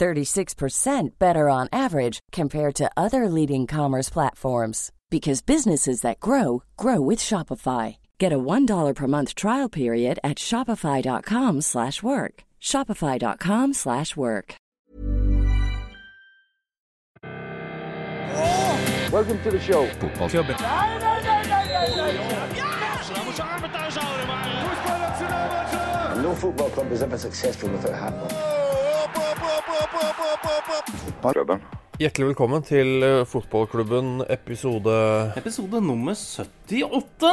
36% better on average compared to other leading commerce platforms because businesses that grow grow with Shopify. Get a $1 per month trial period at shopify.com/work. shopify.com/work. Welcome to the show. Fotballklubben. And no football club is ever successful without a hat on. Hjertelig velkommen til eh, Fotballklubben episode Episode nummer 78.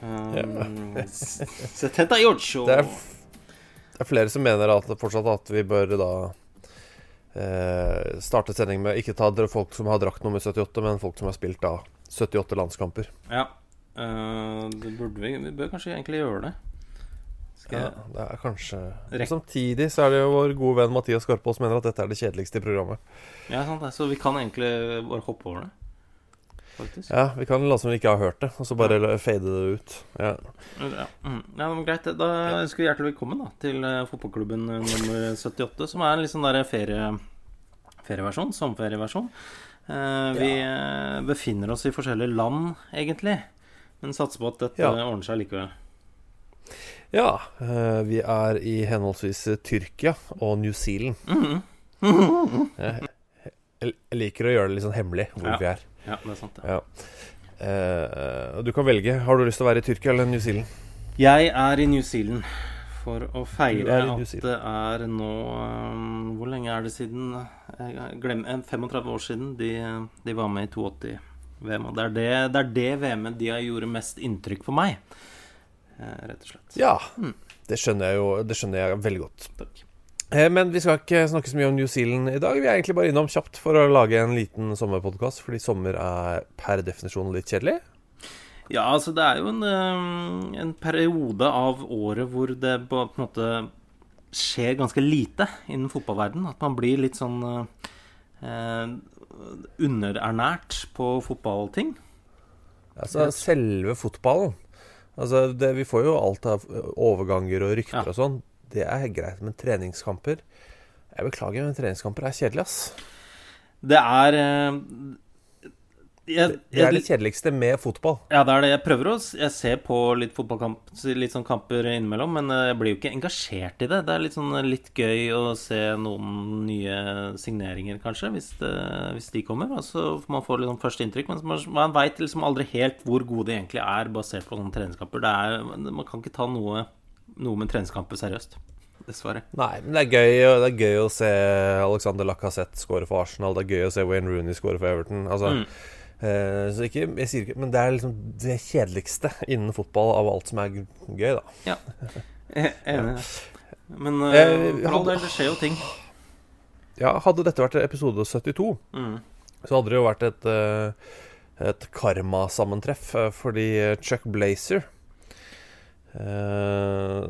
Um, 78. Det er, det er flere som mener at fortsatt at vi bør da eh, starte sending med ikke ta dere folk som har drakt nummer 78, men folk som har spilt da 78 landskamper. Ja. Uh, det burde vi Vi bør kanskje egentlig gjøre det. Ja, det er kanskje Rek- Samtidig så er det jo vår gode venn Mathias Skarpaas mener at dette er det kjedeligste i programmet. Ja, sant det. Så vi kan egentlig bare hoppe over det. Faktisk. Ja, Vi kan late som vi ikke har hørt det, og så bare fade det ut. Ja. Ja, mm. ja men Greit. Da ønsker vi hjertelig velkommen da til eh, fotballklubben eh, nummer 78, som er en sånn der ferie, ferieversjon. Sommerferieversjon. Eh, vi befinner oss i forskjellige land, egentlig. Men satser på at dette Ja. ordner seg likevel. Ja eh, vi er i henholdsvis Tyrkia og New Zealand. Mm Jeg jeg liker å gjøre det litt sånn hemmelig hvor Ja. vi er. Ja, det er sant, ja. Ja. Eh, du kan velge. Har du lyst til å være i Tyrkia eller New Zealand? Jeg er i New Zealand for å feire at det er nå um, Hvor lenge er det siden? Glemmer, 35 år siden de, de var med i 82-VM. Og det er det, det er det VM-et de har gjort mest inntrykk på meg. Eh, rett og slett. Ja. Det skjønner jeg jo Det skjønner jeg veldig godt. Takk. Eh, men vi skal ikke snakke så mye om New Zealand i dag. Vi er egentlig bare innom kjapt for å lage en liten sommerpodkast, fordi sommer er per definisjon litt kjedelig. Ja, altså det er jo en, um, en periode av året hvor det på på en måte skjer ganske lite innen fotballverden. At man blir litt sånn eh, underernært på fotballting. Altså selve fotballen. Altså det, Vi får jo alt av overganger og rykter Ja. og sånn. Det er greit, men treningskamper Jeg beklager, men treningskamper er kjedelig, ass. Det er eh, jeg, Det er det kjedeligste med fotball. Ja, det er det. Jeg prøver å Jeg ser på litt fotballkamp, litt sånn kamper innimellom, men eh, jeg blir jo ikke engasjert i det. Det er litt sånn litt gøy å se noen nye signeringer, kanskje, hvis, det, hvis de kommer. Altså, så får man få litt sånn første inntrykk. Men man, man veit liksom aldri helt hvor gode de egentlig er, basert på sånne treningskamper. Det er, man kan ikke ta noe, noe med treningskamper seriøst. Dessverre. Nei, men det er gøy, det er gøy å se Alexander Lacassette skåre for Arsenal. Det er gøy å se Wayne Rooney skåre for Everton. Altså, eh, så ikke, jeg sier ikke Men det er liksom det kjedeligste innen fotball av alt som er gøy, da. Ja. Jeg er Enig. Men Eh, eh, for all hadde- del, det skjer jo ting. Ja, hadde dette vært episode 72, Mm. så hadde det jo vært et, eh, et karmasammentreff, eh, fordi Chuck Blazer Uh,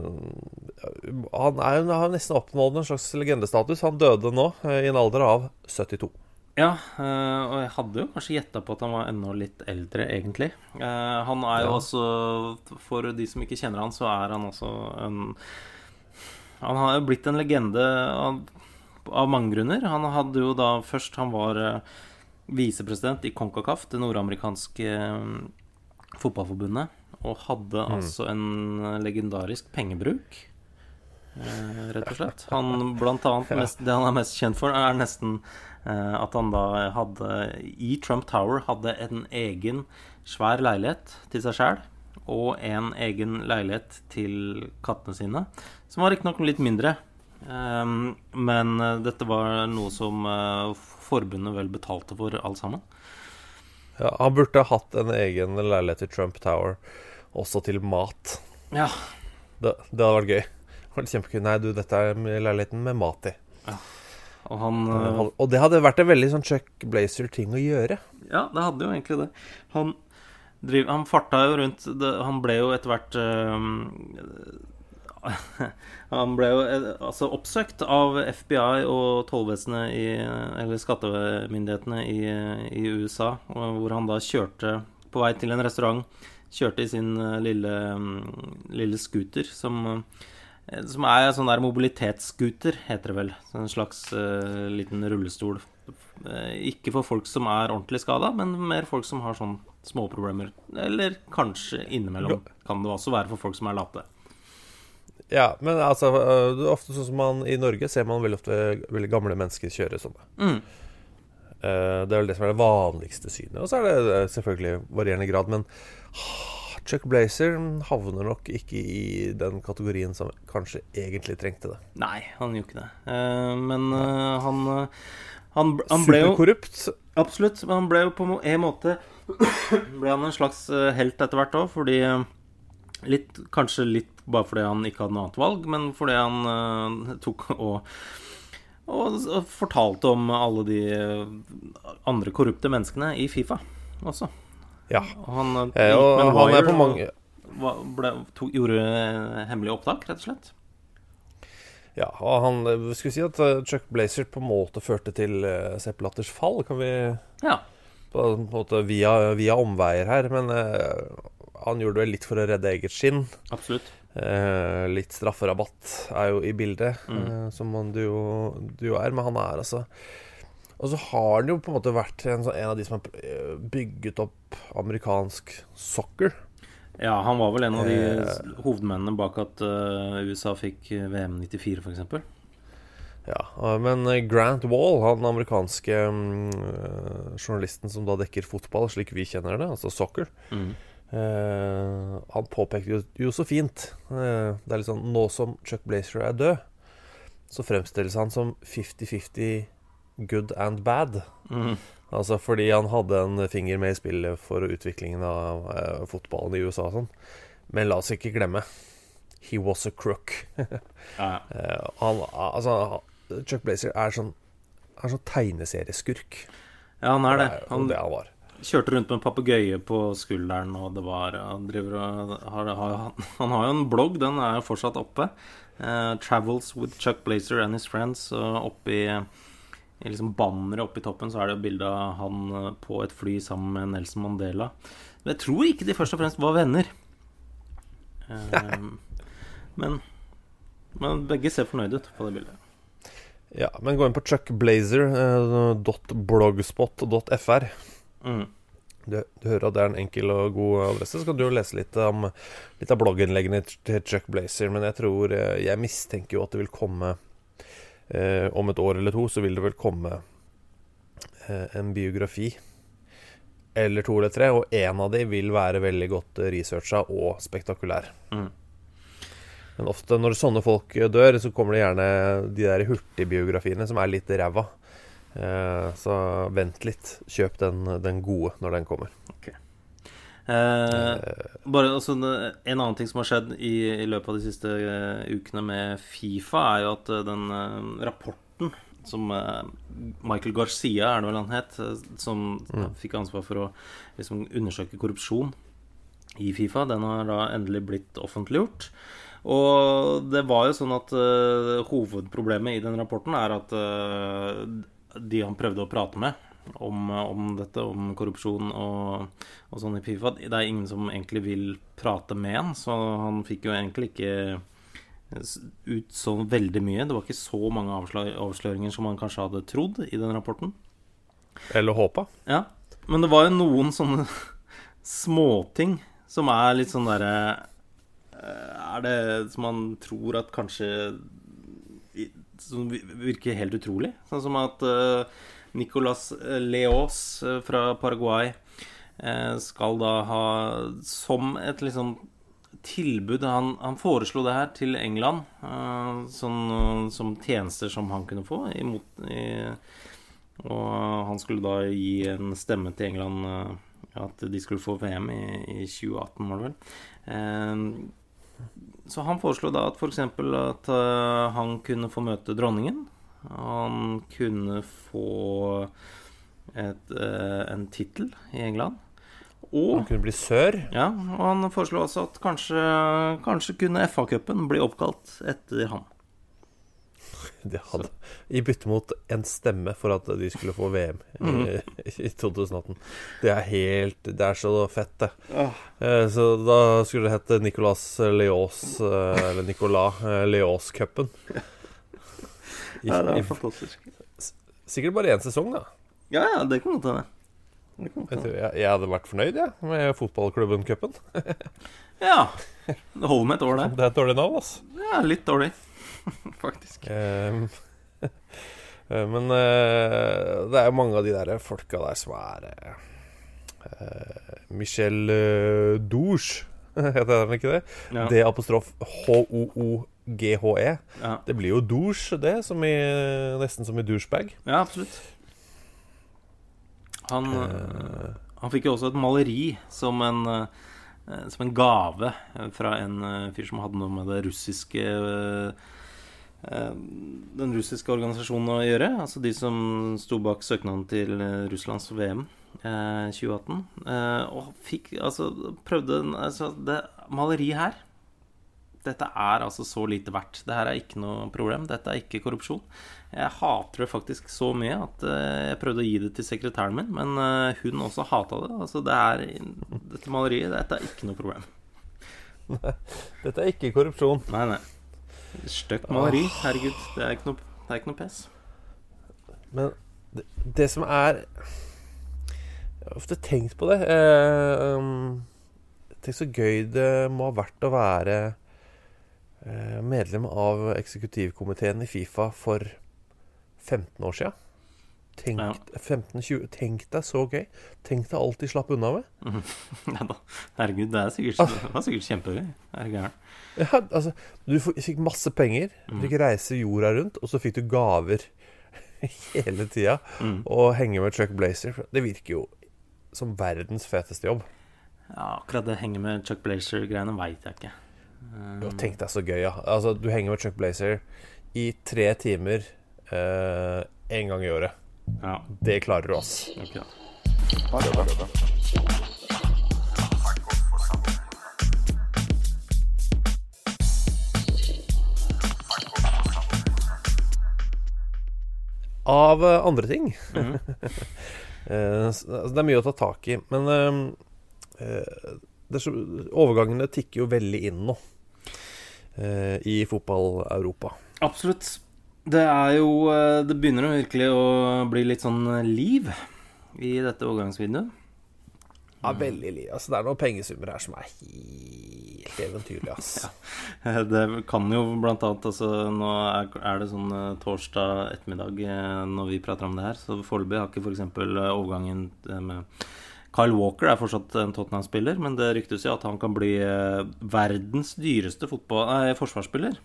Han er jo har nesten oppnådd en slags legendestatus. Han døde nå, eh, i en alder av 72. Ja, eh, og jeg hadde jo kanskje gjetta på at han var enda litt eldre, egentlig. Eh, han er jo Ja. For de som ikke kjenner han, så er han også en Han har jo blitt en legende av, av mange grunner. Han hadde jo da først Han var eh, visepresident i CONCACAF, det nordamerikanske fotballforbundet, og hadde altså en legendarisk pengebruk. Eh, rett og slett. Han blant annet mest, Det han er mest kjent for, er nesten eh, at han da hadde I Trump Tower hadde en egen svær leilighet til seg sjæl. Og en egen leilighet til kattene sine, som var riktignok litt mindre. Um, men uh, dette var noe som forbundet vel betalte for, alt sammen. Ja, han burde hatt en egen leilighet i Trump Tower, også til mat. Ja. Det, det hadde vært gøy. Det hadde Nei, du, dette er leiligheten med mat i. ja. Og han uh, Og det hadde vært en veldig sånn Chuck Blazer-ting å gjøre. Ja, det hadde jo egentlig det. Han, driv, han farta jo rundt det, Han ble jo etter hvert uh, Han ble jo eh, altså oppsøkt av FBI og tollvesenet i Eller skattemyndighetene i, i, USA, hvor han da kjørte på vei til en restaurant. Kjørte i sin eh, lille, mm, lille scooter som som er sånn der mobilitetsscooter, heter det vel. En slags uh, liten rullestol. Uh, ikke for folk som er ordentlig skada, men mer folk som har sånn småproblemer. Eller kanskje innimellom kan det også være for folk som er late. Ja, men altså det er ofte sånn som man i Norge ser man veldig ofte veldig gamle mennesker kjøre sånne. Mm. Det er vel det som er det vanligste synet. Og så er det selvfølgelig varierende grad, men Chuck Blazer havner nok ikke i den kategorien som kanskje egentlig trengte det. Nei, han gjorde ikke det. Uh, men uh, han, han, han ble jo Superkorrupt. Absolutt. Men han ble jo på en måte Ble han en slags helt etter hvert òg, fordi litt, Kanskje litt bare fordi han ikke hadde noe annet valg, men fordi han tok og og fortalte om alle de andre korrupte menneskene i Fifa også. Ja. Og han, eh, og han er på mange ble, to, Gjorde hemmelig opptak, rett og slett? Ja, og han skulle si at Chuck Blazer på en måte førte til Sepp Latters fall. Kan vi Ja. På en måte via, via omveier her, men uh, han gjorde det litt for å redde eget skinn. Absolutt. Uh, litt strafferabatt er jo i bildet, mm. uh, som man, du, jo, du, jo, er. Men han er altså Og så har han jo på en måte vært en, en av de som har bygget opp amerikansk soccer. Ja, han var vel en av de eh, hovedmennene bak at uh, USA fikk VM 94, f.eks. Ja, men Grant Wall, han amerikanske um, journalisten som da dekker fotball slik vi kjenner det, altså soccer mm. Uh, han påpekte jo, jo så fint uh, Det er litt sånn Nå som Chuck Blazer er død, så fremstilles han som 50-50 good and bad. Mm. Altså fordi han hadde en finger med i spillet for utviklingen av uh, fotballen i USA og sånn. Men la oss ikke glemme He was a crook. ja. han, altså, Chuck Blazer er sånn, er sånn tegneserieskurk. Ja, han er det. Han, det han var kjørte rundt med en papegøye på skulderen, og det var Han driver og har, har, Han har jo en blogg, den er jo fortsatt oppe. Uh, 'Travels with Chuck Blazer and his friends'. uh, oppe i liksom banneret i toppen så er det bilde av han på et fly sammen med Nelson Mandela. Men jeg tror ikke de først og fremst var venner. Um, men, men begge ser fornøyde ut på det bildet. Ja, men gå inn på chuckblazer.blogspot.fr. Mm. Du, du, hører at det er en enkel og god adresse. Så kan du jo lese litt, om, litt av blogginnleggene til Chuck Blazer. Men jeg tror Jeg mistenker jo at det vil komme eh, Om et år eller to så vil det vel komme eh, en biografi. Eller to eller tre. Og én av de vil være veldig godt researcha og spektakulær. Mm. Men ofte når sånne folk dør, så kommer det gjerne de der hurtigbiografiene som er litt ræva. Eh, så vent litt. Kjøp den, den, gode når den kommer. Okay. Eh, bare altså, En annen ting som har skjedd i, i løpet av de siste uh, ukene med Fifa, er jo at uh, den uh, rapporten som Michael Garcia, er det vel han het, som mm. fikk ansvar for å liksom, undersøke korrupsjon i Fifa, den har da endelig blitt offentliggjort. Og det var jo sånn at hovedproblemet i den rapporten er at de han prøvde å prate med om, om dette, om korrupsjon og, og, sånn i Fifa Det er ingen som egentlig vil prate med han, så han fikk jo egentlig ikke ut så veldig mye. Det var ikke så mange avsløringer som man kanskje hadde trodd i den rapporten. Eller håpa. Ja. Men det var jo noen sånne småting som er litt sånn derre er det som man tror at kanskje Som virker helt utrolig? Sånn som at Nicolas Leos fra Paraguay skal da ha som et liksom tilbud han, han, foreslo det her til England sånn, som tjenester som han kunne få. Imot, i, og han skulle da gi en stemme til England at de skulle få VM i, i 2018, var det vel. Så han foreslo da at f.eks. at han kunne få møte dronningen. Han kunne få et, en tittel i England. Og, han kunne bli sør? Ja, og han foreslo også at kanskje, kanskje kunne FA-cupen bli oppkalt etter ham. Det hadde, I bytte mot en stemme for at de skulle få VM mm. i, i, 2018. Det er helt Det er så fett, det. Oh. Så da skulle det hett Nicolas Leos Eller Nicolas Leos-cupen. Ja, det var fantastisk. Sikkert bare én sesong, da. Ja, ja, det kan godt hende. Jeg, jeg, jeg, hadde vært fornøyd jeg, med fotballklubben Cupen. ja. Det holder med et år, det. Det er et dårlig navn, altså. Ja, litt dårlig, faktisk. Um, men uh, det er jo mange av de der folka der som er uh, Michel uh, Douche, heter han ikke det? Ja. Det apostrof H-O-O-G-H-E. Ja. Det blir jo douche, det, som i, nesten som i douchebag. Ja, absolutt. Han, uh, han fikk jo også et maleri som en, uh, som en gave fra en uh, fyr som hadde noe med det russiske den russiske organisasjonen å gjøre. Altså de som sto bak søknaden til Russlands VM 2018. og fikk altså prøvde altså, Det maleriet her dette er altså så lite verdt. Det her er ikke noe problem. Dette er ikke korrupsjon. Jeg hater det faktisk så mye at eh, jeg prøvde å gi det til sekretæren min, men eh, hun også hata det. Altså, det er Dette maleriet, dette er ikke noe problem. dette er ikke korrupsjon. Nei, nei. Støkk maleri. Herregud, det er ikke noe, det er ikke noe pes. Men det, det, som er Jeg har ofte tenkt på det. Eh, um, Tenk så gøy det må ha vært å være medlem av eksekutivkomiteen i Fifa for 15 år sia. Tenk, ja. tenk deg så gøy. Tenk deg alt de slapp unna med. Mm. da. Herregud, det, er sikkert, ah. det var sikkert kjempegøy. Er? Ja, altså, du fikk masse penger, du mm. fikk reise jorda rundt, og så fikk du gaver hele tida. Mm. Og henge med Chuck Blazer. Det virker jo som verdens feteste jobb. Ja, akkurat det henge med Chuck Blazer-greiene veit jeg ikke. Jo, tenk deg så gøy, ja. Altså, du henger med Chuck Blazer i tre timer én en gang i året. Ja. Det klarer du, ass. Okay. Av uh, andre ting mm -hmm. Det er mye å ta tak i. Men så, overgangene tikker jo veldig inn nå. Eh, i fotball-Europa. Absolutt. Det er jo eh, Det begynner jo virkelig å bli litt sånn eh, liv i dette overgangsvinduet. Ja, veldig liv. Altså, det er noen pengesummer her som er helt eventyrlige, ass. ja. Det kan jo blant annet altså, Nå er det sånn torsdag ettermiddag når vi prater om det her, så foreløpig har ikke f.eks. overgangen med Kyle Walker er fortsatt en Tottenham-spiller, men det ryktes jo at han kan bli eh, verdens dyreste nei, forsvarsspiller.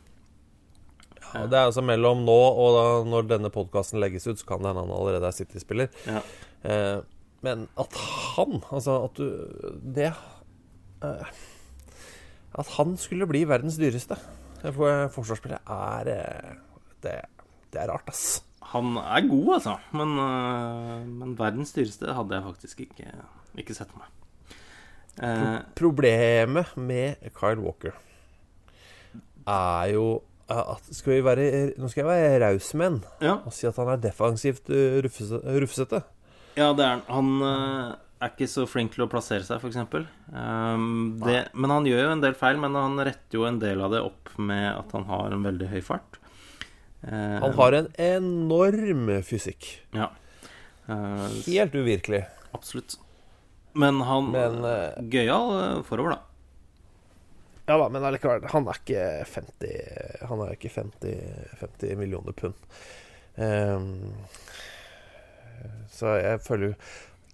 Ja, Det er altså mellom nå og da, når denne podkasten legges ut, så kan det hende han allerede er City-spiller. Ja. Eh, men at han Altså at du Det eh, At han skulle bli verdens dyreste forsvarsspiller, er eh, det, det er rart, ass. Han er god, altså. Men, eh, men verdens dyreste hadde jeg faktisk ikke ikke sett meg. Eh, problemet med Kyle Walker er jo at skal vi være, Nå skal jeg være raus med han ja. og si at han er defensivt uh, rufsete. Ja, det er han. Han uh, er ikke så flink til å plassere seg, f.eks. Um, men han gjør jo en del feil, men han retter jo en del av det opp med at han har en veldig høy fart. Uh, han har en enorm fysikk. Ja. Helt uvirkelig. Absolutt. Men han Men, uh, Gøyal eh, forover, da. Ja da, men allikevel, han er ikke 50 Han er ikke 50, 50 millioner pund. Um, så jeg føler jo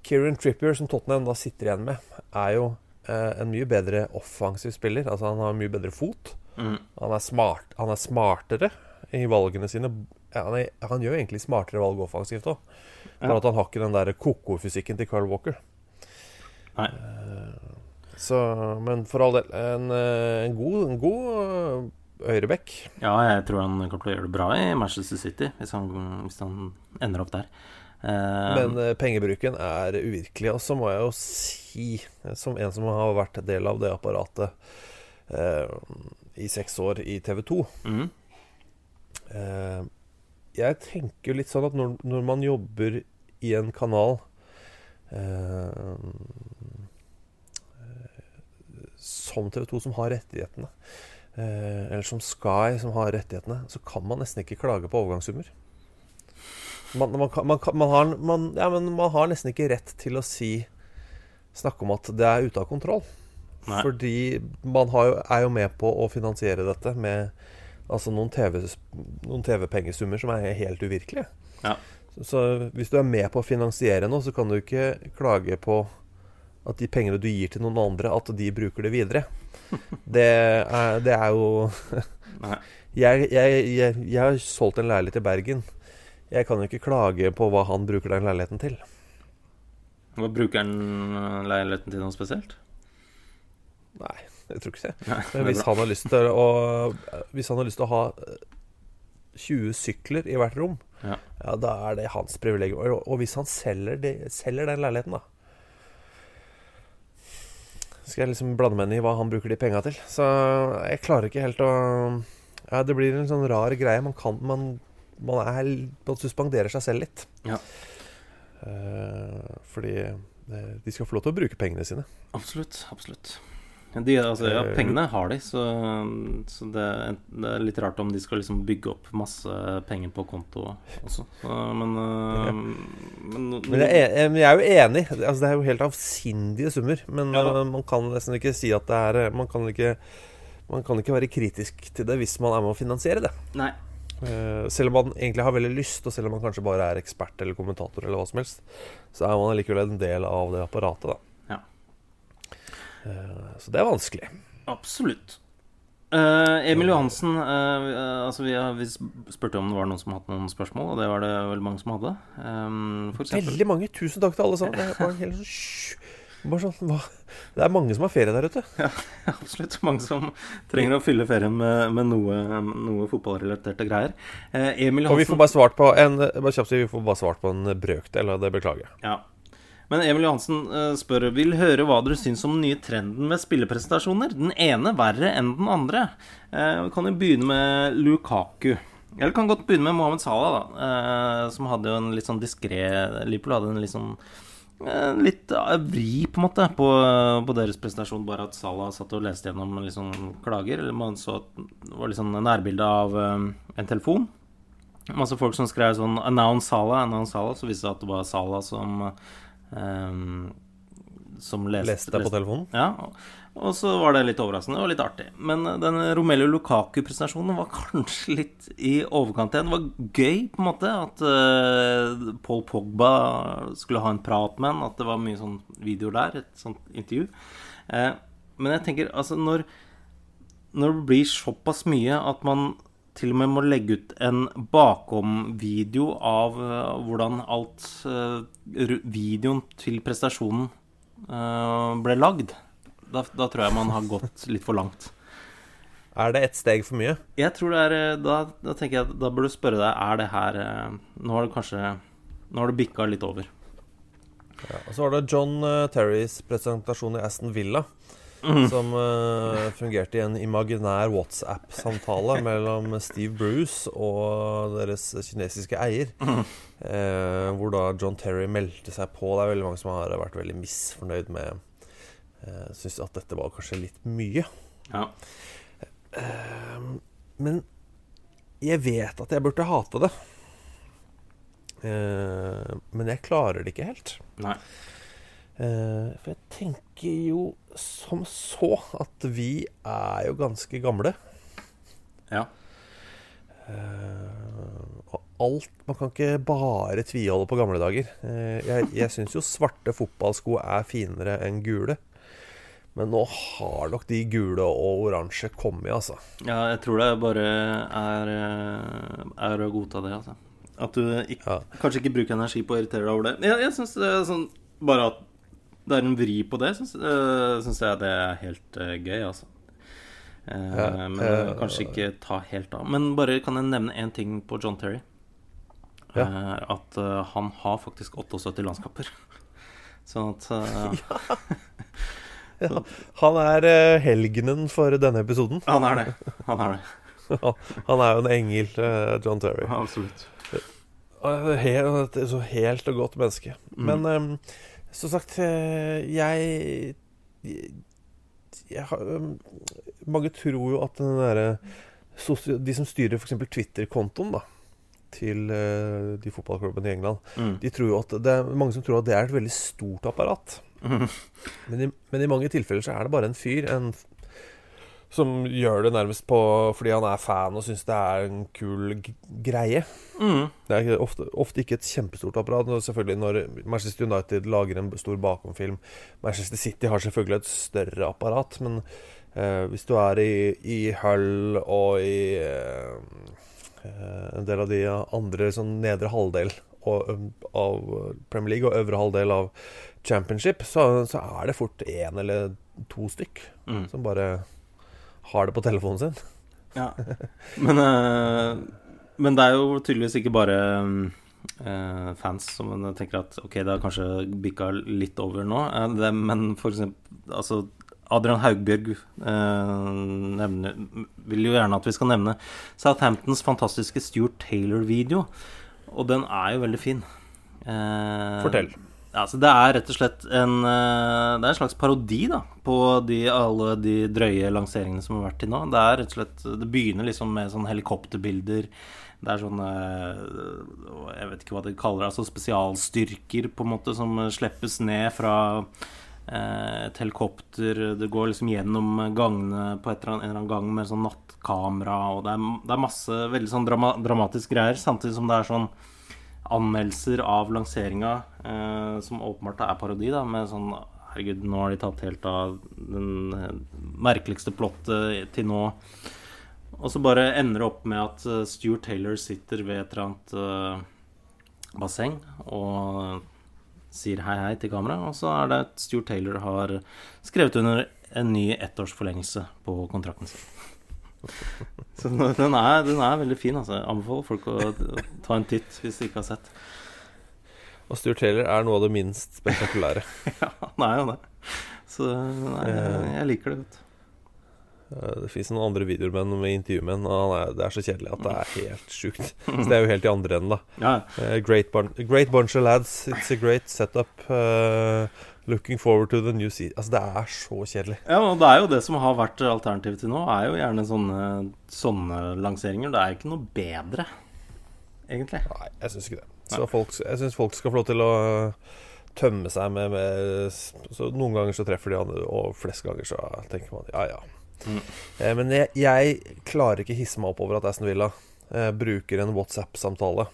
Kieran Trippier, som Tottenham da sitter igjen med, er jo eh, en mye bedre offensiv spiller. Altså Han har mye bedre fot. Mm. Han, er smart, han er smartere i valgene sine. Ja, han, er, han, gjør egentlig smartere valg offensivt òg. For at han har ikke den der koko-fysikken til Carl Walker. Nei. Så, men for all del, en, eh, en god, en god eh, høyrebekk. Ja, jeg tror han kommer til å gjøre det bra i Manchester City, hvis han, hvis han ender opp der. Eh, Men eh, pengebruken er uvirkelig. Og så må jeg jo si, eh, som en som har vært del av det apparatet eh, i seks år i TV 2 mm. eh, Jeg tenker jo litt sånn at når, når man jobber i en kanal eh, som TV 2, som har rettighetene, eh, eller som Sky, som har rettighetene, så kan man nesten ikke klage på overgangssummer. Man, man, man, man, har, man, ja, men man har nesten ikke rett til å si Snakke om at det er ute av kontroll. Nei. Fordi man har jo, er jo med på å finansiere dette med altså noen TV noen TV-pengesummer som er helt uvirkelige. Ja. Så, så hvis du er med på å finansiere noe, så kan du ikke klage på at de pengene du gir til noen andre, at de bruker det videre. Det er, det er jo jeg, jeg, jeg, jeg har solgt en leilighet i Bergen. Jeg kan jo ikke klage på hva han bruker den leiligheten til. Hva Bruker han leiligheten til noe spesielt? Nei, jeg tror ikke det. Nei, det Men hvis han har lyst til å Hvis han har lyst til å ha eh, 20 sykler i hvert rom, Ja. ja, da er det hans privilegium. Og hvis han selger, de, selger den leiligheten, da Skal jeg liksom blande meg inn i hva han bruker de penga til. Så jeg klarer ikke helt å Ja, det blir en sånn rar greie. Man kan Man, man, er, man suspenderer seg selv litt. Ja. Uh, fordi eh, de skal få lov til å bruke pengene sine. Absolutt. Absolutt. Ja, De, altså, ja, Eh, pengene har de, så, så det, det er litt rart om de skal liksom bygge opp masse penger på konto også. Så, men, øh, men, Men jeg, er, eh, jeg er jo enig. Altså, det er jo helt avsindige summer. Men Ja eh, man kan nesten ikke si at det er eh, Man kan ikke man kan ikke være kritisk til det hvis man er med å finansiere det. Nei. Eh, selv om man egentlig har veldig lyst, og selv om man kanskje bare er ekspert eller kommentator, eller hva som helst, så er man allikevel en del av det apparatet, da. Ja. Eh, så det er vanskelig. Absolutt. Uh, Emil Johansen, uh, altså vi, vi spurte om det var noen som hadde noen spørsmål, og det var det vel mange som hadde. Um. Veldig mange. Tusen takk til alle sammen. Det var helt sånn, bare sånn? Det er mange som har ferie der ute. Absolutt. Mange som trenger å fylle ferien med, med noe, noe fotballrelaterte greier. Eh, Emil Og vi Johansen får bare svart på en bare kjapt vi får bare svart på en brøkdel, av det beklager. Ja. Men Emil Johansen eh, spør Vil høre hva dere syns om den nye trenden med spillepresentasjoner. Den ene verre enn den andre. Eh, vi kan jo begynne med Lukaku. Eller kan godt begynne med Mohammed Salah, da. Eh, som hadde jo en litt sånn diskré Liverpool hadde en litt sånn Litt vri, på en måte, på, på deres presentasjon. Bare at Salah satt og leste gjennom sånn klager. Eller man så at det var sånn nærbilde av um, en telefon. Masse folk som skrev sånn 'Announce Salah', announce Salah. Så viste det at det var Salah som ehm, Som leste, Leste deg på telefonen? Ja. Og så var det litt overraskende og litt artig. Men den Romelio Lukaku-presentasjonen var kanskje litt i overkant igjen. Det var gøy, på en måte, at uh, Paul Pogba skulle ha en prat med han. At det var mye sånn videoer der, et sånt intervju. Uh, men jeg tenker, altså, når når det blir såpass mye at man til og med må legge ut en bakom-video av eh, hvordan alt eh, Videoen til prestasjonen eh, ble lagd. Da, da tror jeg man har gått litt for langt. Er det ett steg for mye? Jeg tror det er Da, da tenker jeg Da bør du spørre deg Er det her Nå har det kanskje Nå har det bikka litt over. Ja, og så var det John Terrys presentasjon i Aston Villa. Som uh, fungerte i en imaginær WhatsApp-samtale mellom Steve Bruce og deres kinesiske eier. Eh, hvor da John Terry meldte seg på. Det er veldig mange som har vært veldig misfornøyd med uh, Syns at dette var kanskje litt mye. Ja. Men jeg vet at jeg burde hate det. Eh, men jeg klarer det ikke helt. Nei. Eh, for jeg tenker jo som så at vi er jo ganske gamle. Ja. Eh, og alt Man kan ikke bare tviholde på gamle dager. Eh, jeg jeg syns jo svarte fotballsko er finere enn gule. Men nå har nok de gule og oransje kommet, altså. ja, jeg tror det bare er, er å godta det, altså. At du ikke, Ja. kanskje ikke bruker energi på å irritere deg over det. Jeg, jeg synes det er sånn Bare at det er en vri på det, syns øh, jeg det er helt øh, gøy, altså. Eh, Ja, men eh, kanskje ikke ta helt av. Men bare kan jeg nevne én ting på John Terry. Ja. Eh, at han har faktisk 78 landskamper. Sånn at øh, Han er eh, helgenen for denne episoden. Han er det. Han er det. Han er jo en engel, eh, John Terry. Absolutt. Helt, et så helt og godt menneske. Men um, som sagt, eh, jeg, jeg, Mange tror jo at den derre De som styrer f.eks. Twitter-kontoen da til eh, de fotballklubbene i England, Mm. de tror jo at det er mange som tror at det er et veldig stort apparat. Men, i, men i mange tilfeller så er det bare en fyr en, som gjør det nærmest på fordi han er fan og syns det er en kul greie. Mm. Det er ofte, ofte ikke et kjempestort apparat. Selvfølgelig Når Manchester United lager en stor bakomfilm Manchester City har selvfølgelig et større apparat, men eh, hvis du er i, i Hull og i eh, en del av de andre sånn nedre halvdel og, av Premier League og øvre halvdel av Championship, så, så er det fort én eller to stykk Mm. som bare har det på telefonen sin. Ja. Men, uh, men det er jo tydeligvis ikke bare uh, fans som tenker at ok, det har kanskje bikka litt over nå. Uh, det, men for eksempel altså, Adrian Haugbjørg eh, nevner, vil jo gjerne at vi skal nevne Southamptons fantastiske Stuart Taylor-video. Og den er jo veldig fin. Eh, Fortell. Ja, så Det er rett og slett en eh, Det er en slags parodi da på de, alle de drøye lanseringene som har vært til nå. Det er rett og slett Det begynner liksom med sånne helikopterbilder. Det er sånne Jeg vet ikke hva de kaller det. Altså spesialstyrker på en måte som slippes ned fra eh, et helikopter. Det går liksom gjennom gangene på eller annet, en eller annen gang med sånn nattkamera. Og det er, det er masse veldig sånn drama, dramatisk greier, samtidig som det er sånn anmeldelser av lanseringa, eh, som åpenbart er parodi, da, med sånn Herregud, nå har de tatt helt av den eh, merkeligste plottet til nå. Og så bare ender det opp med at eh, Stuart Taylor sitter ved et eller annet eh, basseng og sier hei, hei til kamera, og så er det at Stuart Taylor har skrevet under en ny ettårsforlengelse på kontrakten sin. Så den er, den er veldig fin. altså Jeg anbefaler folk å å ta en titt hvis de ikke har sett. Og Stuart Taylor er noe av det minst spektakulære. Ja, han er jo det. Så nei, jeg, jeg liker det godt. Eh, Det fins noen andre videoer med, med intervju med ham, og er, det er så kjedelig at det er helt sjukt. Så det er jo helt i andre enden, da. Ja, Eh, great, bun great bunch of lads. It's a great setup. eh, looking forward to the new season. Altså, det er så kjedelig. ja, og det er jo det som har vært alternativet til nå, er jo gjerne sånne, sånne lanseringer. Det er jo ikke noe bedre, egentlig. Nei, jeg syns ikke det. Så folk, jeg syns folk skal få lov til å tømme seg med, med Så Noen ganger så treffer de andre, og flest ganger så tenker man ja, ja. Mm. Eh, men jeg, jeg klarer ikke hisse meg opp over at Aston Villa eh, bruker en WhatsApp-samtale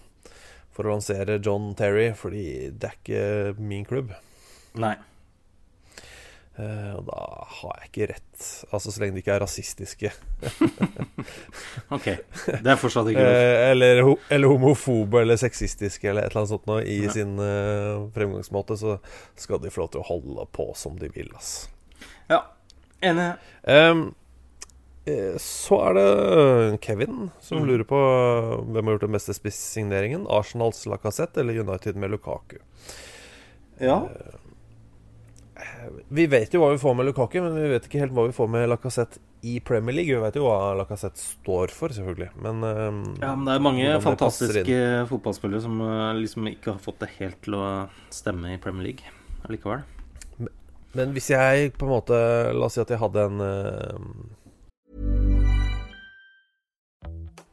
for å lansere John Terry, fordi det er ikke min klubb. Nei. Eh, og da har jeg ikke rett. Altså så lenge de ikke er rasistiske. Ok. Det er fortsatt ikke lov. Eh, eller, ho eller homofobe eller sexistiske eller et eller annet sånt noe i Ja. sin uh, fremgangsmåte, så skal de få lov til å holde på som de vil, ass. Ja. Enig. Eh, så er det Kevin som Mm. lurer på hvem har gjort den beste spissigneringen. Arsenals Lacassette eller United med Lukaku? Ja. Vi vet jo hva vi får med Lukaku, men vi vet ikke helt hva vi får med Lacassette i Premier League. Vi vet jo hva Lacassette står for, selvfølgelig, men ehm, Ja, men det er mange fantastiske fotballspillere som eh, liksom ikke har fått det helt til å stemme i Premier League allikevel. Men hvis jeg på en måte La oss si at jeg hadde en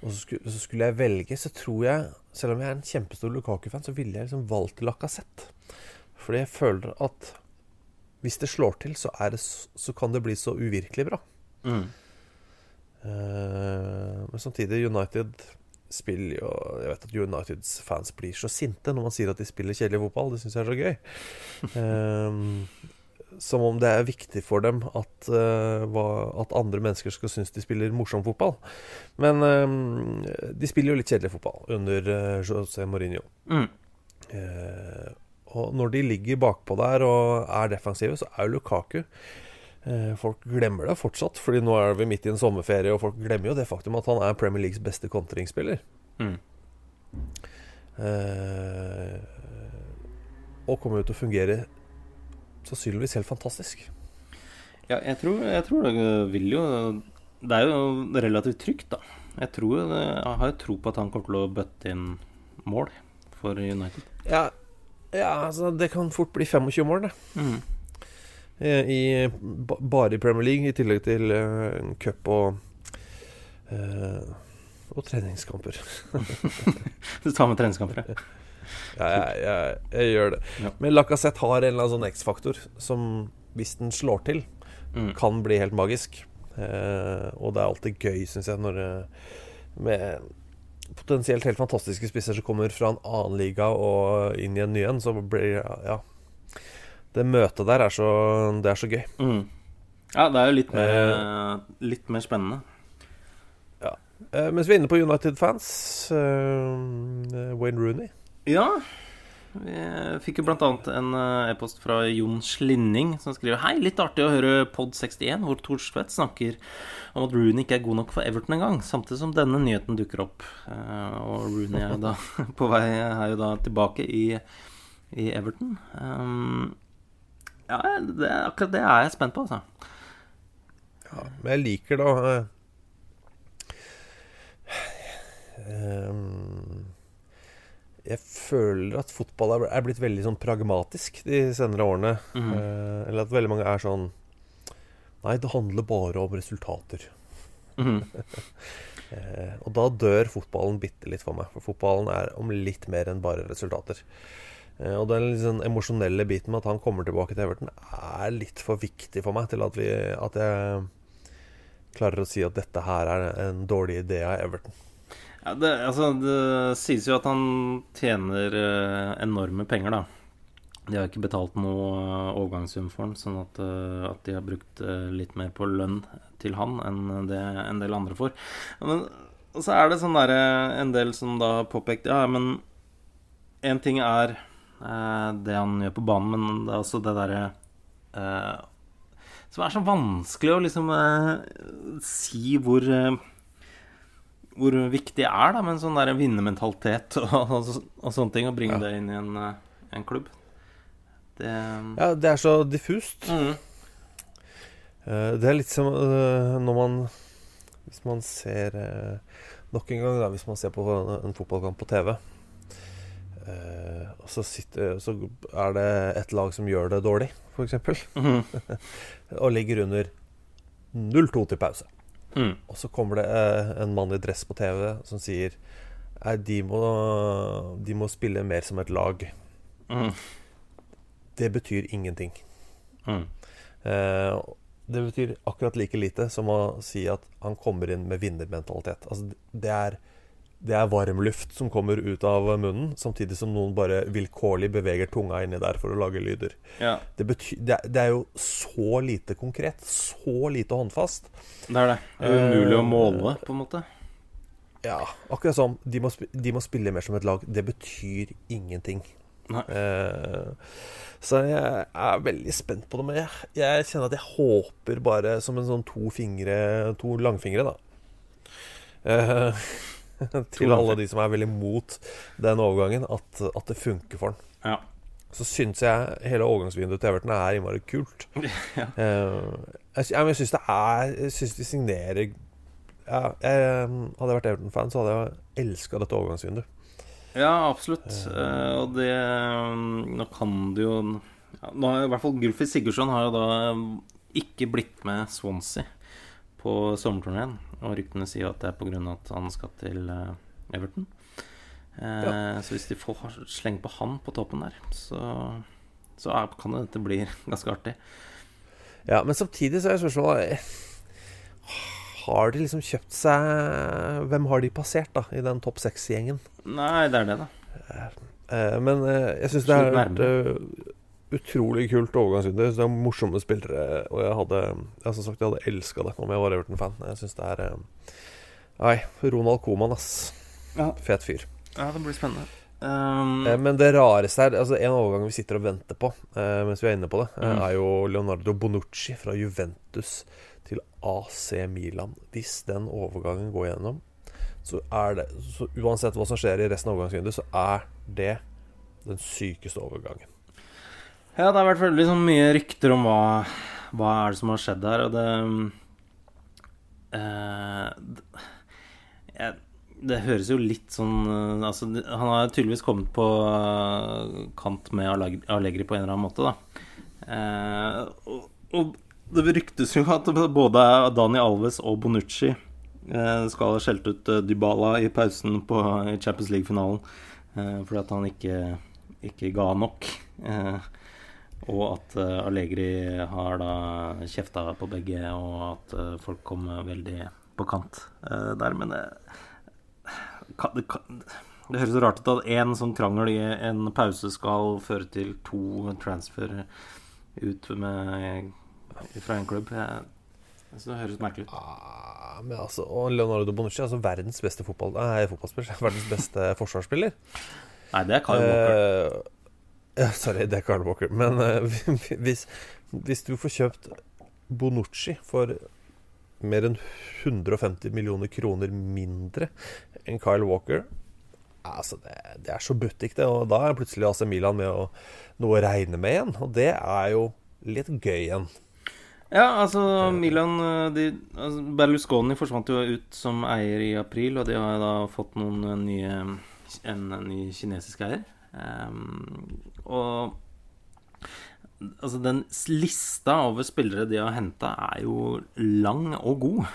Og så skulle, så skulle jeg velge, så tror jeg, selv om jeg er en kjempestor Lukaku-fan, så ville jeg liksom valgt Lacassette. Fordi jeg føler at hvis det slår til, så, det, så kan det bli så uvirkelig bra. Mm. Uh, men samtidig, United spiller jo Jeg vet at Uniteds fans blir så sinte når man sier at de spiller kjedelig fotball. Det syns jeg er så gøy. Eh, som om det er viktig for dem at, uh, hva, at andre mennesker skal synes de spiller morsom fotball. Men uh, de spiller jo litt kjedelig fotball under uh, José Mourinho. Mm. Og når de ligger bakpå der og er defensive, så er jo Lukaku Folk glemmer det fortsatt, Fordi nå er vi midt i en sommerferie, og folk glemmer jo det faktum at han er Premier Leagues beste kontringsspiller. Mm. Og kommer jo til å fungere sannsynligvis helt fantastisk. Ja, jeg tror, jeg tror det vil jo Det er jo relativt trygt, da. Jeg, tror, jeg har jo tro på at han kommer til å bøtte inn mål for United. Ja, ja altså det kan fort bli 25 mål, det. Mm. Eh, I, bare i Premier League, i tillegg til en cup og eh, Og treningskamper. Du tar med treningskamper, ja. Ja, jeg, jeg, jeg gjør det. Ja. Men Lacassette har en eller annen sånn X-faktor som, hvis den slår til, Mm. kan bli helt magisk. Eh, og det er alltid gøy, syns jeg, når eh, med potensielt helt fantastiske spisser som kommer fra en annen liga og inn i en ny en, så blir Ja. Det møtet der er så, det er så gøy. Mm. Ja, det er jo litt mer, litt mer spennende. Eh, mens vi er inne på United-fans eh, Wayne Rooney. Ja. Vi fikk jo annet en eh, e-post fra Jon Slinning som skriver Hei, litt artig å høre Pod 61, hvor Thorstvedt snakker om at Rooney ikke er god nok for Everton engang, samtidig som denne nyheten dukker opp. Eh, Og Rooney er jo da på vei er jo da tilbake i, i Everton. Um, ja, det, akkurat det er jeg spent på, altså. Men jeg liker da eh, ehm, Jeg føler at fotball er, blitt veldig sånn pragmatisk de senere årene. Mm. Eh, eller at veldig mange er sånn Nei, det handler bare om resultater. Mm. Eh, og da dør fotballen bitte litt for meg. For fotballen er om litt mer enn bare resultater. Eh, og den liksom emosjonelle biten med at han kommer tilbake til Everton, er litt for viktig for meg til at, vi, at jeg klarer å si at dette her er en dårlig idé av Everton. Ja, det, altså, det sies jo at han tjener eh, enorme penger, da. De har ikke betalt noe eh, overgangssum for han, sånn at, eh, at de har brukt litt mer på lønn til han enn det en del andre får. Men så er det sånn derre en del som da har påpekt Ja, men én ting er eh, det han gjør på banen, men det er også det derre eh, Som er så vanskelig å liksom eh, si hvor hvor viktig det er da med en sånn der vinnermentalitet og, og, og, sånne ting, å bringe Ja. det inn i en, eh, en klubb. Det Ja, det er så diffust. Mm. Eh, Det er litt som eh, når man Hvis man ser eh, Nok en gang, da, hvis man ser på en, fotballkamp på TV, eh, og så, sitter, så er det et lag som gjør det dårlig, f.eks., Mhm. og ligger under 0-2 til pause. Mm. Og så kommer det eh, en mann i dress på TV som sier Nei, de må, de må spille mer som et lag. Mm. Det betyr ingenting. Mm. Eh, det betyr akkurat like lite som å si at han kommer inn med vinnermentalitet. Altså, det er, det er varm luft som kommer ut av munnen, samtidig som noen bare vilkårlig beveger tunga inni der for å lage lyder. Ja, Det, det, er, det er jo så lite konkret, så lite håndfast. det er det. Det er umulig å måle, på en måte. Ja, akkurat som de må, spi- de må spille mer som et lag. Det betyr ingenting. Eh, så jeg er veldig spent på det. Men jeg, jeg kjenner at jeg håper bare som en sånn to fingre To langfingre, da. Eh, til alle de som er veldig mot den overgangen, at, at det funker for han. Ja. Så syns jeg hele overgangsvinduet til Everton er innmari kult. Ja. Eh, jeg, jeg syns det er Jeg syns de signerer ja, jeg, Hadde jeg vært Everton-fan, så hadde jeg elska dette overgangsvinduet. Ja, absolutt. Uh, og det mm, Nå kan det jo ja, Nå har i hvert fall Gulfi Sigurdsson har jo da ikke blitt med Swansea på sommerturneen. Og ryktene sier at det er pga. at han skal til eh, Everton. Eh, Så hvis de får slenge på han på toppen der, så, så er, kan det dette bli ganske artig. Ja, men samtidig så er spørsmålet eh, Har de liksom kjøpt seg Hvem har de passert, da, i den topp seks-gjengen? Nei, det er det, da. Eh, men eh, jeg syns det er eh, utrolig kult overgangsvindu. Det er morsomme spillere, og jeg hadde jeg, som sagt, jeg hadde elska det om jeg var Everton-fan. Jeg syns det er eh, Nei, Ronald Coman, ass. Ja. Fet fyr. Ja, det blir spennende. Um, Eh, Men det rareste her altså En overgang vi sitter og venter på eh, mens vi er inne på det, Mm. er jo Leonardo Bonucci fra Juventus til AC Milan. Hvis den overgangen går gjennom, så er det så Uansett hva som skjer i resten av overgangsvinduet, så er det den sykeste overgangen. Ja, det har vært veldig sånn mye rykter om hva, hva er det som har skjedd her, og det eh, det, Det høres jo litt sånn eh, Altså, han har tydeligvis kommet på eh, kant med Alleg- Allegri på en eller annen måte, da. Eh, og, og det ryktes jo at både Dani Alves og Bonucci eh, skal ha skjelt ut eh, Dybala i pausen på i Champions League-finalen fordi at han ikke, ikke ga nok. Eh, og at uh, Allegri har da kjefta på begge, og at uh, folk kom veldig på kant uh, der. Men kan, det, kan, det høres så rart ut at én sånn krangel i en pause skal føre til to transfer ut med, fra en klubb. Jeg, jeg det høres merkelig ut. Ah, men altså, og Leonardo Bonucci altså verdens beste fotball, nei, fotballspiller. Verdens beste forsvarsspiller. Nei, det er Kyle Walker. Eh, ja, sorry, det er Carl Walker. Men uh, hvis, hvis du får kjøpt Bonucci for mer enn 150 millioner kroner mindre enn Kyle Walker Altså, det, det er så butikk, det. Og da er plutselig AC Milan med å, noe å regne med igjen. Og det er jo litt gøy igjen. Ja, altså Milan eh, de, altså, Berlusconi forsvant jo ut som eier i april, og de har da fått noen eh, nye En ny kinesisk eier. Ehm, og Altså, den lista over spillere de har henta, er jo lang og god.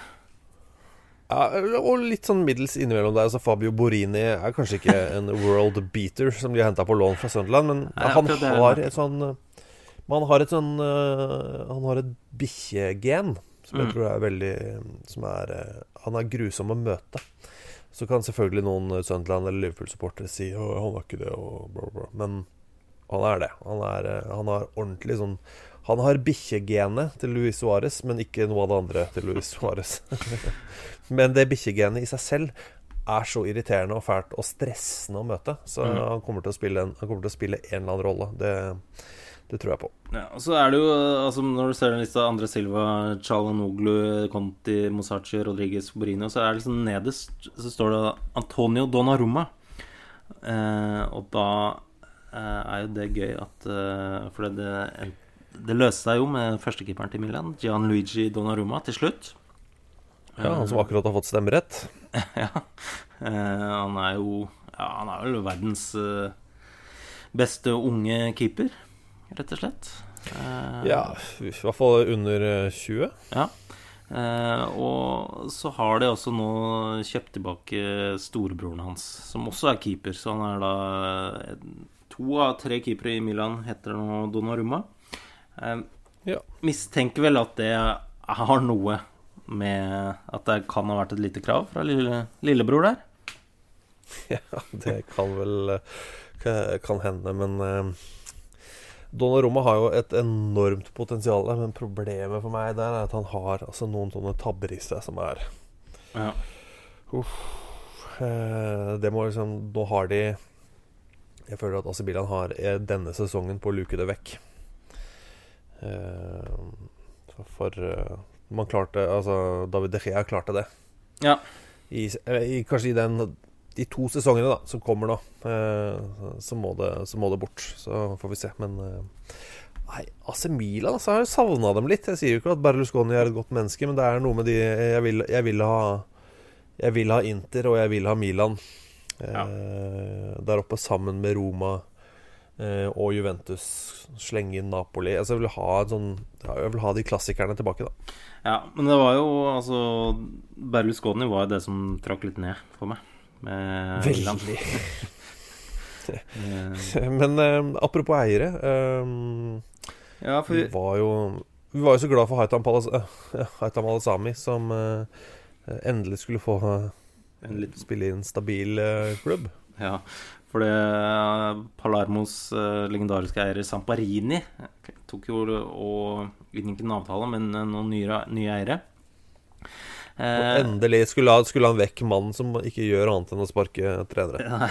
Ja, og litt sånn middels innimellom der. Altså Fabio Borini er kanskje ikke en world beater, som de har henta på lån fra Sunderland, men Nei, han har et sånn Man har et sånn øh, Han har et bikkjegen som jeg Mm. tror er veldig Som er øh, Han er grusom å møte. Så kan selvfølgelig noen Sunderland- eller Liverpool-supportere si at han var ikke det, og bla, bla. Men han er det. Han, er, øh, han har ordentlig sånn Han har bikkjegenet til Luis Suárez, men ikke noe av det andre til Luis Suárez. Men det bikkjegenet i seg selv er så irriterende og fælt og stressende å møte. Så Mm. han, kommer til å spille en, han kommer til å spille en eller annen rolle. Det, det tror jeg på. Ja, og så er det jo, altså Når du ser den lista Andre Silva, Chalanoglu, Conti, Mosachi, Rodriguez, Borino, så er det liksom nederst så står det Antonio Donnarumma. Eh, og da eh, er jo det gøy at eh, For det, det, løste seg jo med førstekeeperen til Milan, Gianluigi Donnarumma, til slutt. Ja, Han som akkurat har fått stemmerett. ja. Eh, han er jo Ja, han er vel verdens eh, beste unge keeper, rett og slett. Eh, Ja, i hvert fall under eh, 20. Ja. Eh, og så har de også nå kjøpt tilbake storebroren hans, som også er keeper. Så han er da eh, To av tre keepere i Milan heter nå Donnarumma. Eh, Ja. mistenker vel at det har noe med at det kan ha vært et lite krav fra lille, lillebror der. Ja, det kan vel eh, kan hende, men eh, Donnarumma har jo et enormt potensial, men problemet for meg der er at han har altså, noen sånne tabber i seg som er Ja. Uff. Det må liksom Nå har de Jeg føler at Asibilan har eh, denne sesongen på å luke det vekk. Eh, for eh, man klarte Altså, David De Gea klarte det. Ja. Eh, i, kanskje i den de to sesongene da som kommer nå, eh, så, må det, så må det bort. Så får vi se. Men eh, Nei, AC Milan altså, jeg har jo savna dem litt. Jeg sier jo ikke at Berlusconi er et godt menneske, men det er noe med de Jeg vil, jeg vil ha Jeg vil ha Inter, og jeg vil ha Milan eh, der oppe sammen med Roma eh, og Juventus. Slenge inn Napoli. Altså, jeg vil ha en sånn Jeg vil ha de klassikerne tilbake, da. Ja, men det var jo altså Berlusconi var jo det som trakk litt ned for meg. Veldig. Eh, Men eh, apropos eiere eh, Ja, for Vi var jo Vi var jo så glad for Haitam, Palas Haitam Alasami, som eh, endelig skulle få En litt- spille i en stabil klubb. Ja, for det Palarmos legendariske eier Samparini tok jo og inngikk en avtale med noen nye, nye eiere. Og Eh, endelig skulle, han- skulle han vekk mannen som ikke gjør annet enn å sparke trenere. Ja.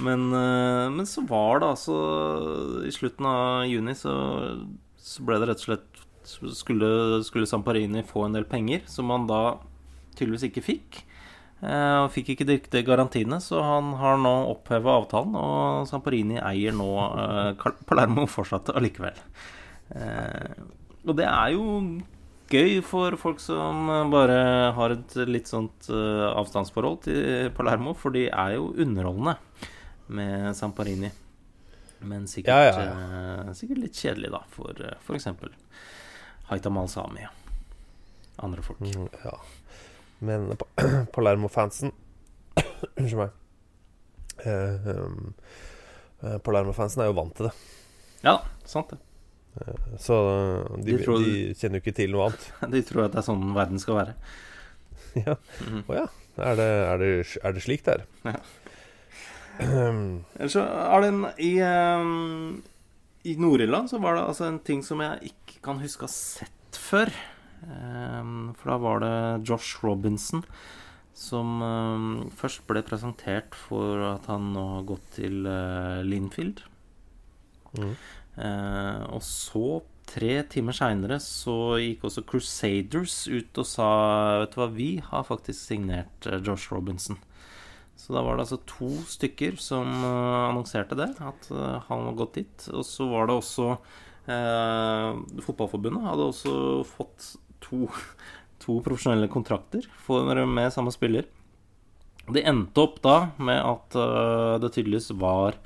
Men, eh, men så var det altså I slutten av juni så, så ble det rett og slett skulle, skulle Samparini få en del penger, som han da tydeligvis ikke fikk. Eh, Og fikk ikke de garantiene, så han har nå oppheva avtalen, og Samparini eier nå Palermo fortsatt allikevel. Eh, og det er jo gøy for folk som bare har et litt sånt eh, avstandsforhold til Palermo, for de er jo underholdende med Samparini. Men sikkert, Ja, ja, eh, sikkert litt kjedelig, da, for f.eks. Haita Malsami og andre folk. Mm, ja. Men Pa- Palermo-fansen Unnskyld meg. Eh, um, eh, Palermo-fansen er jo vant til det. Ja, sant det. Så eh, de, De tror- de kjenner jo ikke til noe annet. De tror at det er sånn verden skal være. ja. Å ja. Er det, er, det, er det slik det er? Ja. Um, Ellers så er det en I, um, i Nord-Irland så var det altså en ting som jeg ikke kan huske å ha sett før. Um, for da var det Josh Robinson som ehm, først ble presentert for at han nå har gått til uh, Linfield. Mhm. Eh, og så, tre timer seinere, så gikk også Crusaders ut og sa Vet du hva, vi har faktisk signert eh, Josh Robinson. Så da var det altså to stykker som eh, annonserte det, at han var gått dit. Og så var det også eh, Fotballforbundet hadde også fått to, to profesjonelle kontrakter for, med samme spiller. Det endte opp da med at eh, det tydeligvis var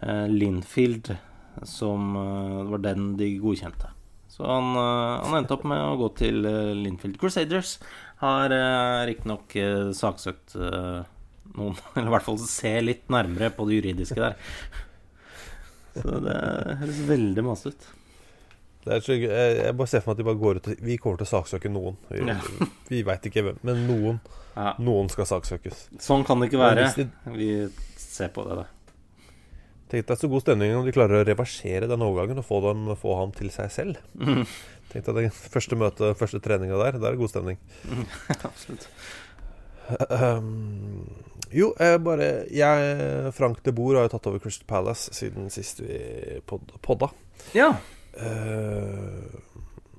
eh, Linfield som eh, Det var den de godkjente. Så han, eh, han endte opp med å gå til eh, Linfield. Crusaders har riktignok saksøkt noen, eller i hvert fall se litt nærmere på det juridiske der. Så det høres veldig masete ut. det er så, jeg, jeg bare ser for meg at de bare går ut og Vi kommer til å saksøke noen. Vi, Ja. vi veit ikke hvem, men noen. Ja. Noen skal saksøkes. Sånn kan det ikke være. de- Vi ser på det, da. Tenk deg så god stemning om de klarer å reversere den overgangen og få, dem, få ham til seg selv. Mm. Tenk deg det første møtet, første treninga der. Der er god stemning. Absolutt. Um, jo, jeg bare jeg, Frank de Boer har jo tatt over Crystal Palace siden sist vi pod, podda. Ja. Uh,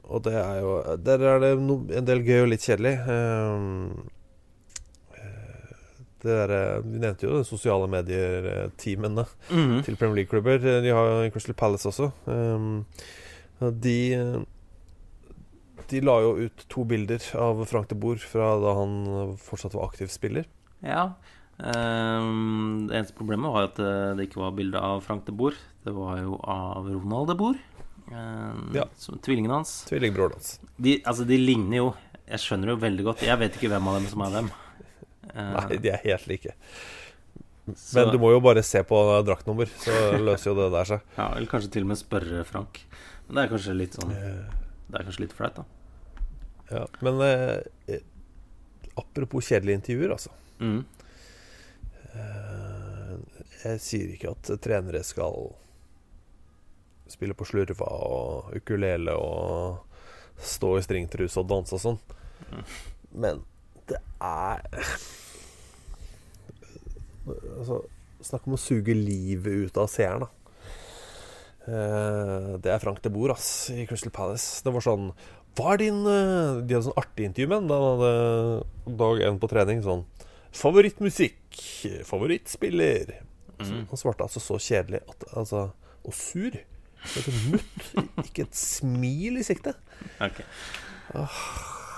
og det er jo Der er det no, en del gøy og litt kjedelig. Um, det der, vi nevnte jo de sosiale medier-teamene mm. til Premier League-klubber. De har Crystal Palace også. Um, de De la jo ut to bilder av Frank de Boer fra da han fortsatt var aktiv spiller. Ja. Um, det eneste problemet var at det, det ikke var bilde av Frank de Boer. Det var jo av Ronald de Boer. Um, Ja. som Tvillingen hans. Tvillingbroren hans. De, altså, de ligner jo Jeg skjønner jo veldig godt. Jeg vet ikke hvem av dem som er hvem. Eh, Nei, de er helt like. så- Men du må jo bare se på draktnummer, så løser jo det der seg. Ja, Eller kanskje til og med spørre Frank. Men det er kanskje litt sånn Det er kanskje litt flaut, da. Ja, men eh, eh, apropos kjedelige intervjuer, altså. Mm. Eh, jeg sier ikke at trenere skal spille på slurva og ukulele og stå i stringtruse og danse og sånn. Men det er Altså, snakk om å suge livet ut av seeren, da. Eh, det er Frank de Boer, ass, i Crystal Palace. Det var sånn Hva er din eh, De hadde sånn artig intervju med ham da han hadde dag én på trening. Sånn Favorittmusikk? Favorittspiller? Mm. han svarte altså så kjedelig at, altså, og sur. Helt sånn mutt. Ikke et smil i sikte. Ok.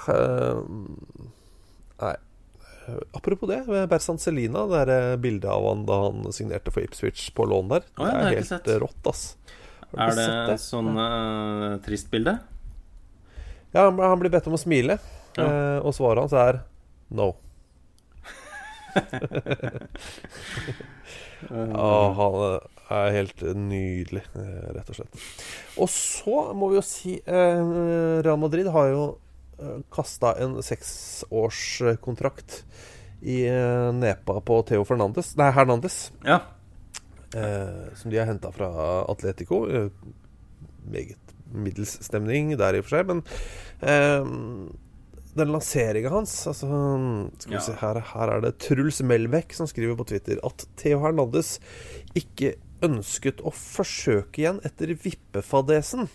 Uh, nei. Eh, Apropos det, Berzan Celina, det der eh, bildet av han da han signerte for Ipswich på lån der, Oh, ja, det er helt sett. rått, ass. Er det, det sånn uh, trist bilde? Ja, han, han blir bedt om å smile, Ja. uh, og svaret hans er no. ja, han er helt nydelig, rett og slett. Og så må vi jo si uh, Real Madrid har jo kasta en seksårskontrakt i eh, nepa på Theo Fernandes Nei, Hernandez. Ja. Eh, som de har henta fra Atletico. Eh, meget middels stemning der i og for seg, men eh, den lanseringa hans altså, Skal vi Ja. se, her, her er det Truls Melbekk som skriver på Twitter at Theo Hernandez ikke ønsket å forsøke igjen etter vippefadesen.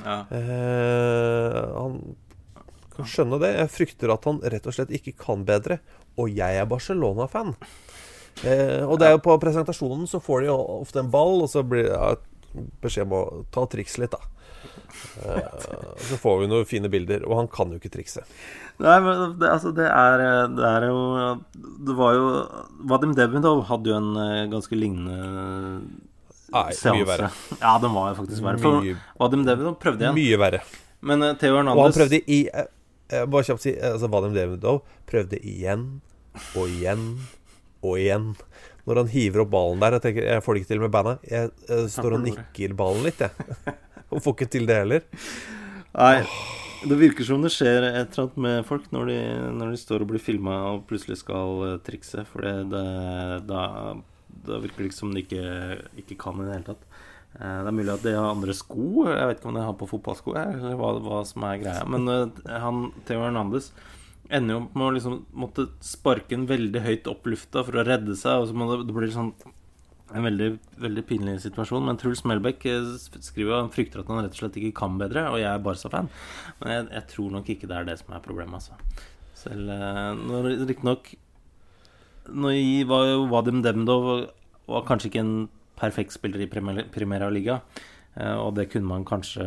ja. Eh, han kan skjønne det. Jeg frykter at han rett og slett ikke kan bedre. Og jeg er Barcelona-fan. Eh, og det er jo på presentasjonen så får de jo ofte en ball, og så blir det beskjed om å ta triks litt, da. Eh, så får vi noen fine bilder, og han kan jo ikke trikse. Nei, men det, altså, det er, det er jo Det var jo Vadim Devindov hadde jo en eh, ganske lignende Nei, mye verre. Ja, den var jo faktisk verre. For Mye- Vadim Devindov prøvde igjen. Mye verre. Men uh, Theo Og han prøvde i eh, Bare kjapt si eh, altså Vadim Davidov prøvde igjen og igjen og igjen. Når han hiver opp ballen der Jeg tenker, jeg får det ikke til med bandet. Jeg, jeg står og nikker ballen litt, jeg. og får ikke til det heller. Nei, det virker som det skjer et eller annet med folk når de, når de står og blir filma og plutselig skal eh, trikse. For det, det, da, da virker det ikke som de ikke, ikke kan i det hele tatt. Eh, Det er mulig at de har andre sko. Jeg vet ikke om de har på fotballsko, eller hva, hva som er greia. Men eh, han, Theo Hernandez ender jo opp med å liksom måtte sparke den veldig høyt opp lufta for å redde seg. Og så må det, det blir sånn en veldig, veldig pinlig situasjon. Men Truls Melbæk eh, skriver jo han frykter at han rett og slett ikke kan bedre, og jeg er Barca-fan. Men jeg, jeg tror nok ikke det er det som er problemet, altså. Selv når riktignok Nå var jo Vadim Demdov var kanskje ikke en perfekt spiller i Primera Liga, eh, og det kunne man kanskje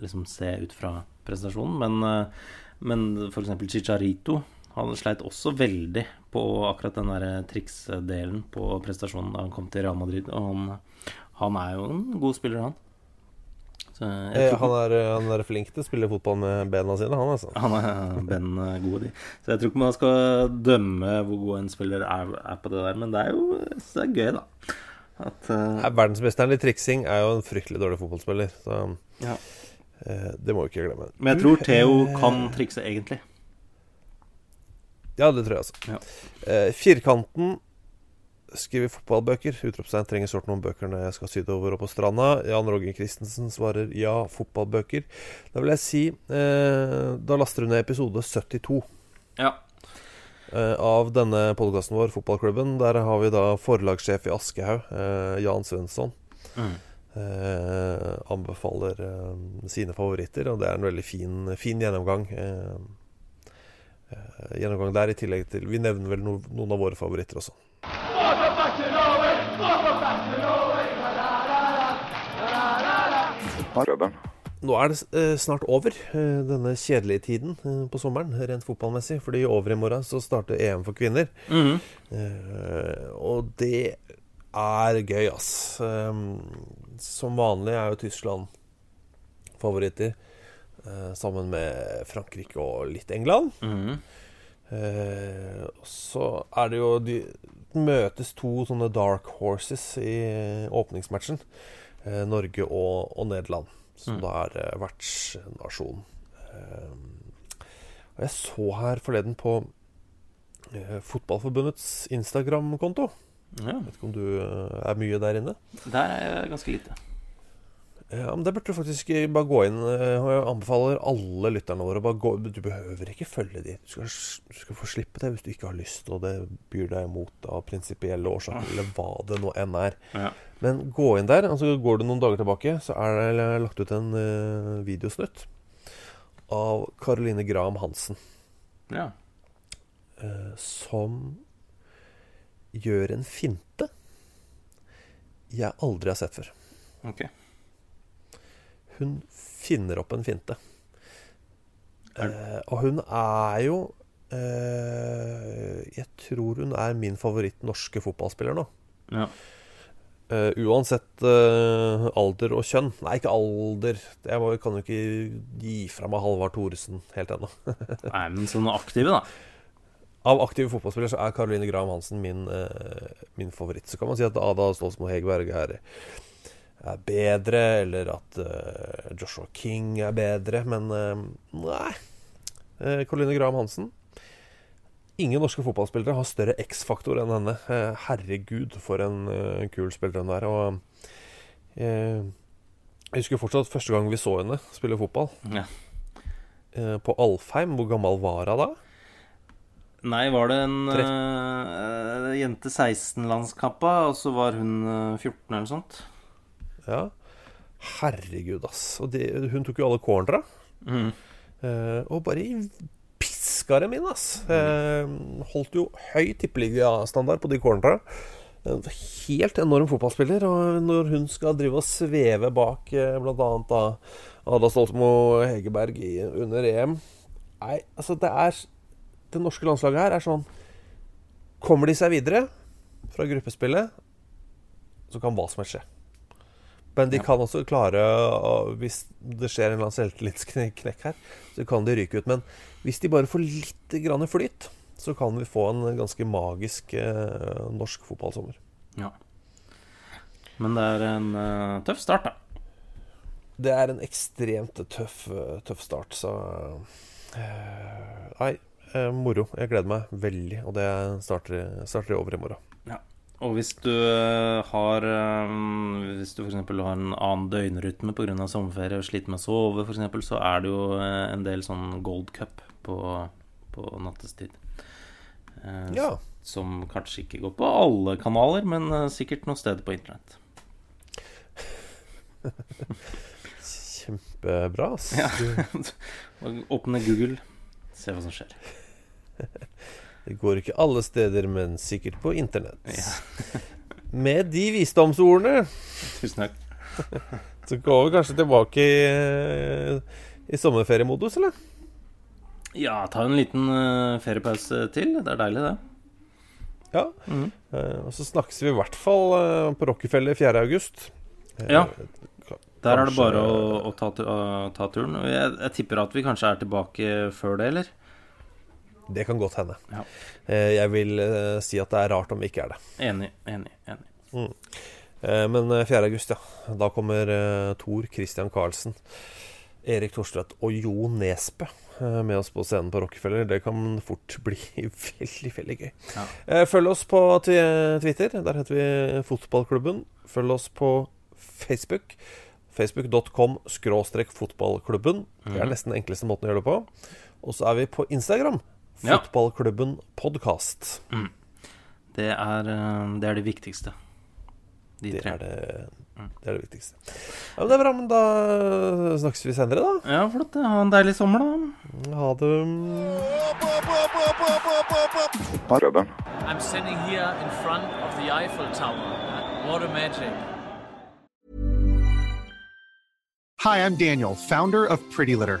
liksom se ut fra prestasjonen, men, eh, men f.eks. Chicharito han sleit også veldig på akkurat den der triksdelen på prestasjonen da han kom til Real Madrid. Og han, han er jo en god spiller, han. Eh, han, er, han er flink til å spille fotball med bena sine, han altså. han er Ben god i. Så jeg tror ikke man skal dømme hvor god en spiller er, er på det der, men det er jo det er gøy, da. At, uh... Verdensmesteren i triksing er jo en fryktelig dårlig fotballspiller. Så ja. uh, det må vi ikke glemme. Men jeg tror Theo eh, kan trikse, egentlig. Ja, det tror jeg altså. Ja. Uh, firkanten skriver fotballbøker. Utropstegn trenger sårt noen bøker når jeg skal sydover og på stranda. Jan Roger Christensen svarer ja, fotballbøker. Da vil jeg si eh, Da laster du ned episode 72. Ja. Eh, av denne podkasten vår, Fotballklubben. Der har vi da forlagssjef i Aschehoug, eh, Jan Svensson. Mm. Eh, anbefaler eh, sine favoritter, og det er en veldig fin, fin gjennomgang. Gjennomgang der, i tillegg til Vi nevner vel no, noen av våre favoritter også. Nå er det eh, snart over, eh, denne kjedelige tiden eh, på sommeren, rent fotballmessig. Fordi over i morgen så starter EM for kvinner. Eh, og det er gøy, ass. Som vanlig er jo Tyskland favoritter. sammen med Frankrike og litt England. Eh, så er det jo De møtes to sånne dark horses i åpningsmatchen. Norge og, og Nederland, som Mm. da er eh, vertsnasjon. Eh, og jeg så her forleden på eh, Fotballforbundets Instagram-konto. Ja. Vet ikke om du er mye der inne? Der er jeg ganske lite. Ja, men Det burde du faktisk bare gå inn. eh, Og jeg anbefaler alle lytterne våre bare gå, Du behøver ikke følge de. Du skal, du skal få slippe det hvis du ikke har lyst, og det byr deg imot av prinsipielle årsaker, eller hva det nå enn er. Ja. Men gå inn der. altså Går du noen dager tilbake, så er det lagt ut en uh, videosnutt av Caroline Graham Hansen, ja. Uh, som gjør en finte jeg aldri har sett før. Ok. Hun finner opp en finte. Eh, og hun er jo eh, Jeg tror hun er min favoritt norske fotballspiller nå. Ja. Eh, uansett eh, alder og kjønn. Nei, ikke alder. Jeg må, kan jo ikke gi fra meg Halvard Thoresen helt ennå. Nei, men sånn aktive, da. Av aktive fotballspillere så er Caroline Graham Hansen min, eh, min favoritt. Så kan man si at Ada Stolsmo Hegerberg er, er bedre, eller at eh, Joshua King er bedre, men eh, nei. Eh, Caroline Graham Hansen Ingen norske fotballspillere har større X-faktor enn henne. Herregud, for en kul spiller hun er. Og jeg husker fortsatt første gang vi så henne spille fotball. Ja. På Alfheim. Hvor gammel var hun da? Nei, var det en eh, jente 16-landskampa, og så var hun eh, 14 eller noe sånt? Ja. Herregud, ass. Og de, hun tok jo alle cornera. Mm. Eh, og bare piska dem inn, ass. Eh, holdt jo høy tippeligastandard på de cornera. En helt enorm fotballspiller. Og når hun skal drive og sveve bak eh, bl.a. da Ada Stoltmo Hegerberg i, under EM Nei, altså, det er Det norske landslaget her er sånn Kommer de seg videre fra gruppespillet, så kan hva som helst skje. Men de kan også klare, hvis det skjer en eller annen selvtillitsknekk her, så kan de ryke ut. Men hvis de bare får litt grann flyt, så kan vi få en ganske magisk eh, norsk fotballsommer. Ja. Men det er en uh, tøff start, da. Det er en ekstremt tøff, eh, tøff start, så uh, Nei, uh, moro. Jeg gleder meg veldig. Og det starter, starter over i morgen. Og hvis du eh, har eh, Hvis du f.eks. har en annen døgnrytme pga. sommerferie og sliter med å sove, for eksempel, så er det jo eh, en del sånn Gold Cup på, på nattestid. Ja. Som kanskje ikke går på alle kanaler, men sikkert noen steder på internett. Kjempebra, ass. Ja. Åpne Google, se hva som skjer. det går ikke alle steder, men sikkert på internett. Ja. Med de visdomsordene Tusen takk. så går vi kanskje tilbake i, i sommerferiemodus, eller? Ja, ta en liten eh, feriepause til. Det er deilig, det. Ja. Mm. Eh, og så snakkes vi i hvert fall eh, på Rockefeller 4. august. Ja. Der er det bare å, å ta, ta turen. Jeg, jeg tipper at vi kanskje er tilbake før det, eller? Det kan godt hende. Ja. Eh, jeg vil eh, si at det er rart om vi ikke er det. Enig, enig, enig. Eh, men eh, 4. august, ja. Da kommer Thor, Tor Christian Karlsen, Erik Thorstvedt og Jo Nesbø med oss på scenen på Rockefeller. Det kan fort bli veldig, veldig gøy. Ja. Eh, følg oss på Twitter. Der heter vi Fotballklubben. Følg oss på Facebook. Facebook.com skråstrek fotballklubben. Det er Mhm. nesten den enkleste måten å gjøre det på. Og så er vi på Instagram. Ja. Fotballklubben podkast. Det er, eh, det er det viktigste. De Det tre. er det, det er det viktigste. Ja, men Det er bra, men da snakkes vi senere, da. Ja, flott. Ha en deilig sommer, da. Ha det. I'm standing here in front of the Eiffel Tower. What a magic. Hi, I'm Daniel, founder of Pretty Litter.